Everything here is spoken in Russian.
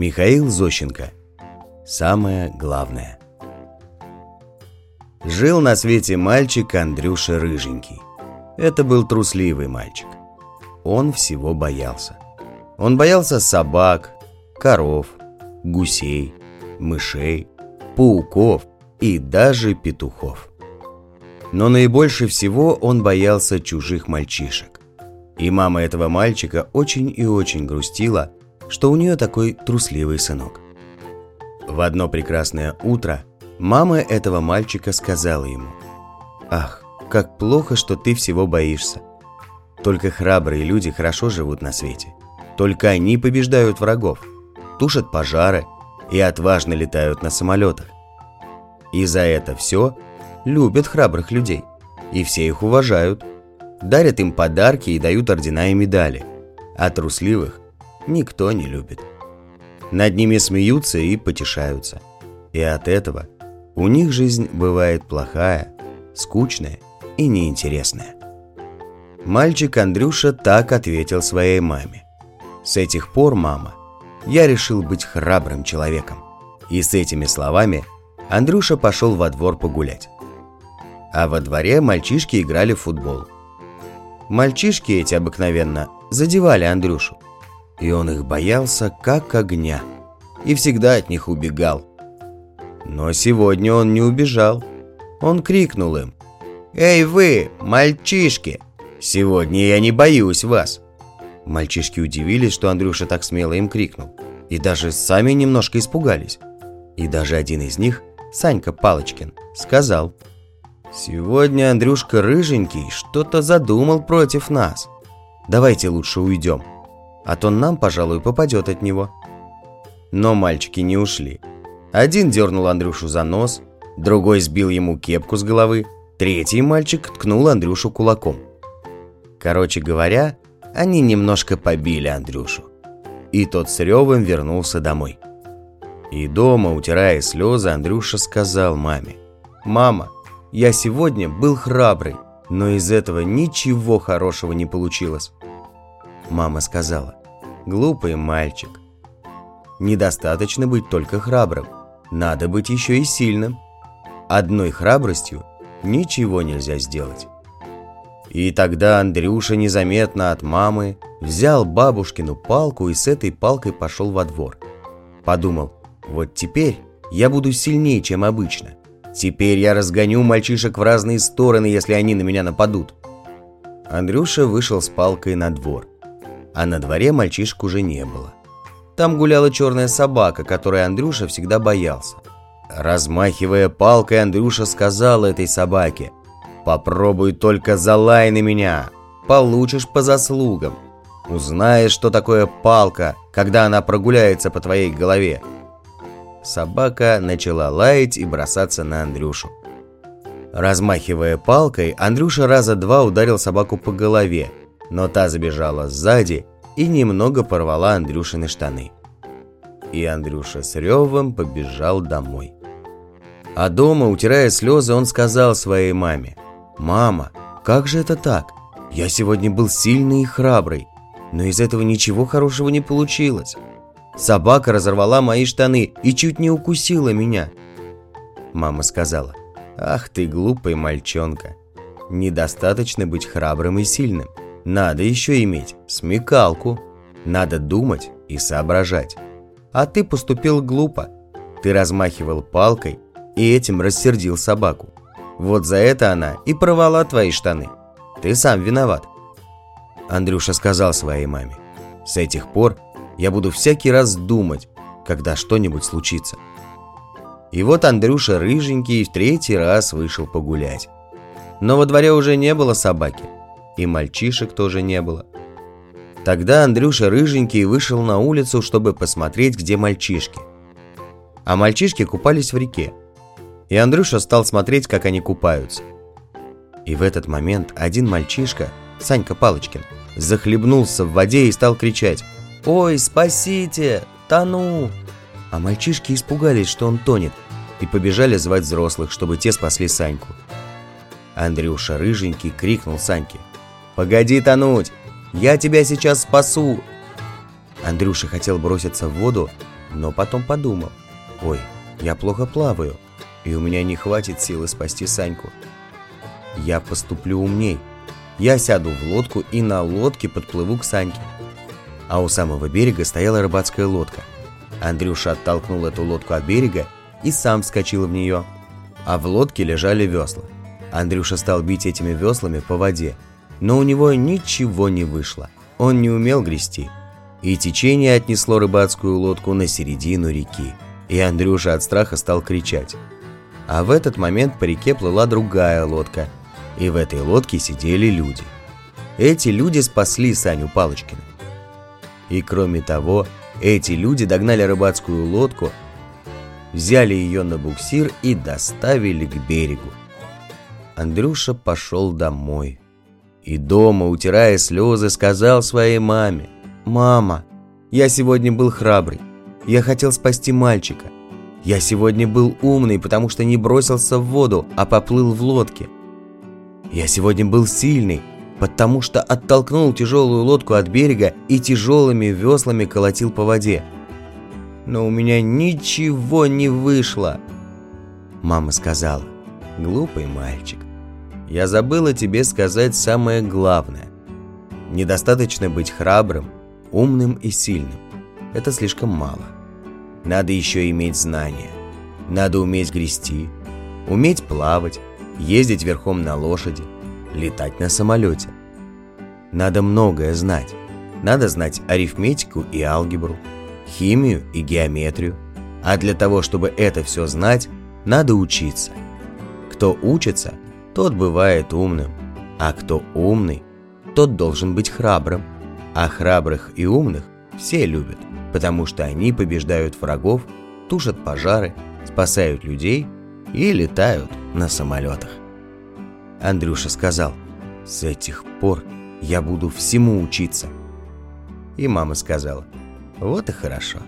Михаил Зощенко. Самое главное. Жил на свете мальчик Андрюша Рыженький. Это был трусливый мальчик. Он всего боялся. Он боялся собак, коров, гусей, мышей, пауков и даже петухов. Но наибольше всего он боялся чужих мальчишек. И мама этого мальчика очень и очень грустила, что у нее такой трусливый сынок. В одно прекрасное утро мама этого мальчика сказала ему, «Ах, как плохо, что ты всего боишься. Только храбрые люди хорошо живут на свете. Только они побеждают врагов, тушат пожары и отважно летают на самолетах. И за это все любят храбрых людей, и все их уважают, дарят им подарки и дают ордена и медали, а трусливых никто не любит. Над ними смеются и потешаются. И от этого у них жизнь бывает плохая, скучная и неинтересная. Мальчик Андрюша так ответил своей маме. С этих пор, мама, я решил быть храбрым человеком. И с этими словами Андрюша пошел во двор погулять. А во дворе мальчишки играли в футбол. Мальчишки эти обыкновенно задевали Андрюшу. И он их боялся как огня. И всегда от них убегал. Но сегодня он не убежал. Он крикнул им. «Эй вы, мальчишки! Сегодня я не боюсь вас!» Мальчишки удивились, что Андрюша так смело им крикнул. И даже сами немножко испугались. И даже один из них, Санька Палочкин, сказал – Сегодня Андрюшка Рыженький что-то задумал против нас. Давайте лучше уйдем, а то нам, пожалуй, попадет от него. Но мальчики не ушли. Один дернул Андрюшу за нос, другой сбил ему кепку с головы, третий мальчик ткнул Андрюшу кулаком. Короче говоря, они немножко побили Андрюшу. И тот с ревом вернулся домой. И дома, утирая слезы, Андрюша сказал маме. «Мама, я сегодня был храбрый, но из этого ничего хорошего не получилось. Мама сказала, глупый мальчик. Недостаточно быть только храбрым, надо быть еще и сильным. Одной храбростью ничего нельзя сделать. И тогда Андрюша незаметно от мамы взял бабушкину палку и с этой палкой пошел во двор. Подумал, вот теперь я буду сильнее, чем обычно. Теперь я разгоню мальчишек в разные стороны, если они на меня нападут. Андрюша вышел с палкой на двор. А на дворе мальчишек уже не было. Там гуляла черная собака, которой Андрюша всегда боялся. Размахивая палкой, Андрюша сказал этой собаке, «Попробуй только залай на меня, получишь по заслугам. Узнаешь, что такое палка, когда она прогуляется по твоей голове». Собака начала лаять и бросаться на Андрюшу. Размахивая палкой, Андрюша раза два ударил собаку по голове, но та забежала сзади и немного порвала Андрюшины штаны. И Андрюша с ревом побежал домой. А дома, утирая слезы, он сказал своей маме, «Мама, как же это так? Я сегодня был сильный и храбрый, но из этого ничего хорошего не получилось. Собака разорвала мои штаны и чуть не укусила меня. Мама сказала, ах ты глупый мальчонка. Недостаточно быть храбрым и сильным. Надо еще иметь смекалку. Надо думать и соображать. А ты поступил глупо. Ты размахивал палкой и этим рассердил собаку. Вот за это она и порвала твои штаны. Ты сам виноват. Андрюша сказал своей маме. С этих пор я буду всякий раз думать, когда что-нибудь случится. И вот Андрюша рыженький в третий раз вышел погулять. Но во дворе уже не было собаки, и мальчишек тоже не было. Тогда Андрюша рыженький вышел на улицу, чтобы посмотреть, где мальчишки. А мальчишки купались в реке. И Андрюша стал смотреть, как они купаются. И в этот момент один мальчишка, Санька Палочкин, захлебнулся в воде и стал кричать «Ой, спасите! Тону!» А мальчишки испугались, что он тонет, и побежали звать взрослых, чтобы те спасли Саньку. Андрюша рыженький крикнул Саньке. «Погоди тонуть! Я тебя сейчас спасу!» Андрюша хотел броситься в воду, но потом подумал, ой, я плохо плаваю, и у меня не хватит силы спасти Саньку. Я поступлю умней. Я сяду в лодку и на лодке подплыву к Саньке. А у самого берега стояла рыбацкая лодка. Андрюша оттолкнул эту лодку от берега и сам вскочил в нее. А в лодке лежали весла. Андрюша стал бить этими веслами по воде, но у него ничего не вышло. Он не умел грести. И течение отнесло рыбацкую лодку на середину реки. И Андрюша от страха стал кричать. А в этот момент по реке плыла другая лодка. И в этой лодке сидели люди. Эти люди спасли Саню Палочкина. И кроме того, эти люди догнали рыбацкую лодку, взяли ее на буксир и доставили к берегу. Андрюша пошел домой. И дома, утирая слезы, сказал своей маме, «Мама, я сегодня был храбрый. Я хотел спасти мальчика. Я сегодня был умный, потому что не бросился в воду, а поплыл в лодке. Я сегодня был сильный, потому что оттолкнул тяжелую лодку от берега и тяжелыми веслами колотил по воде. Но у меня ничего не вышло. Мама сказала, глупый мальчик, я забыла тебе сказать самое главное. Недостаточно быть храбрым, умным и сильным. Это слишком мало. Надо еще иметь знания. Надо уметь грести, уметь плавать, ездить верхом на лошади, летать на самолете. Надо многое знать. Надо знать арифметику и алгебру, химию и геометрию. А для того, чтобы это все знать, надо учиться. Кто учится, тот бывает умным, а кто умный, тот должен быть храбрым. А храбрых и умных все любят, потому что они побеждают врагов, тушат пожары, спасают людей и летают на самолетах. Андрюша сказал, с этих пор я буду всему учиться. И мама сказала, вот и хорошо.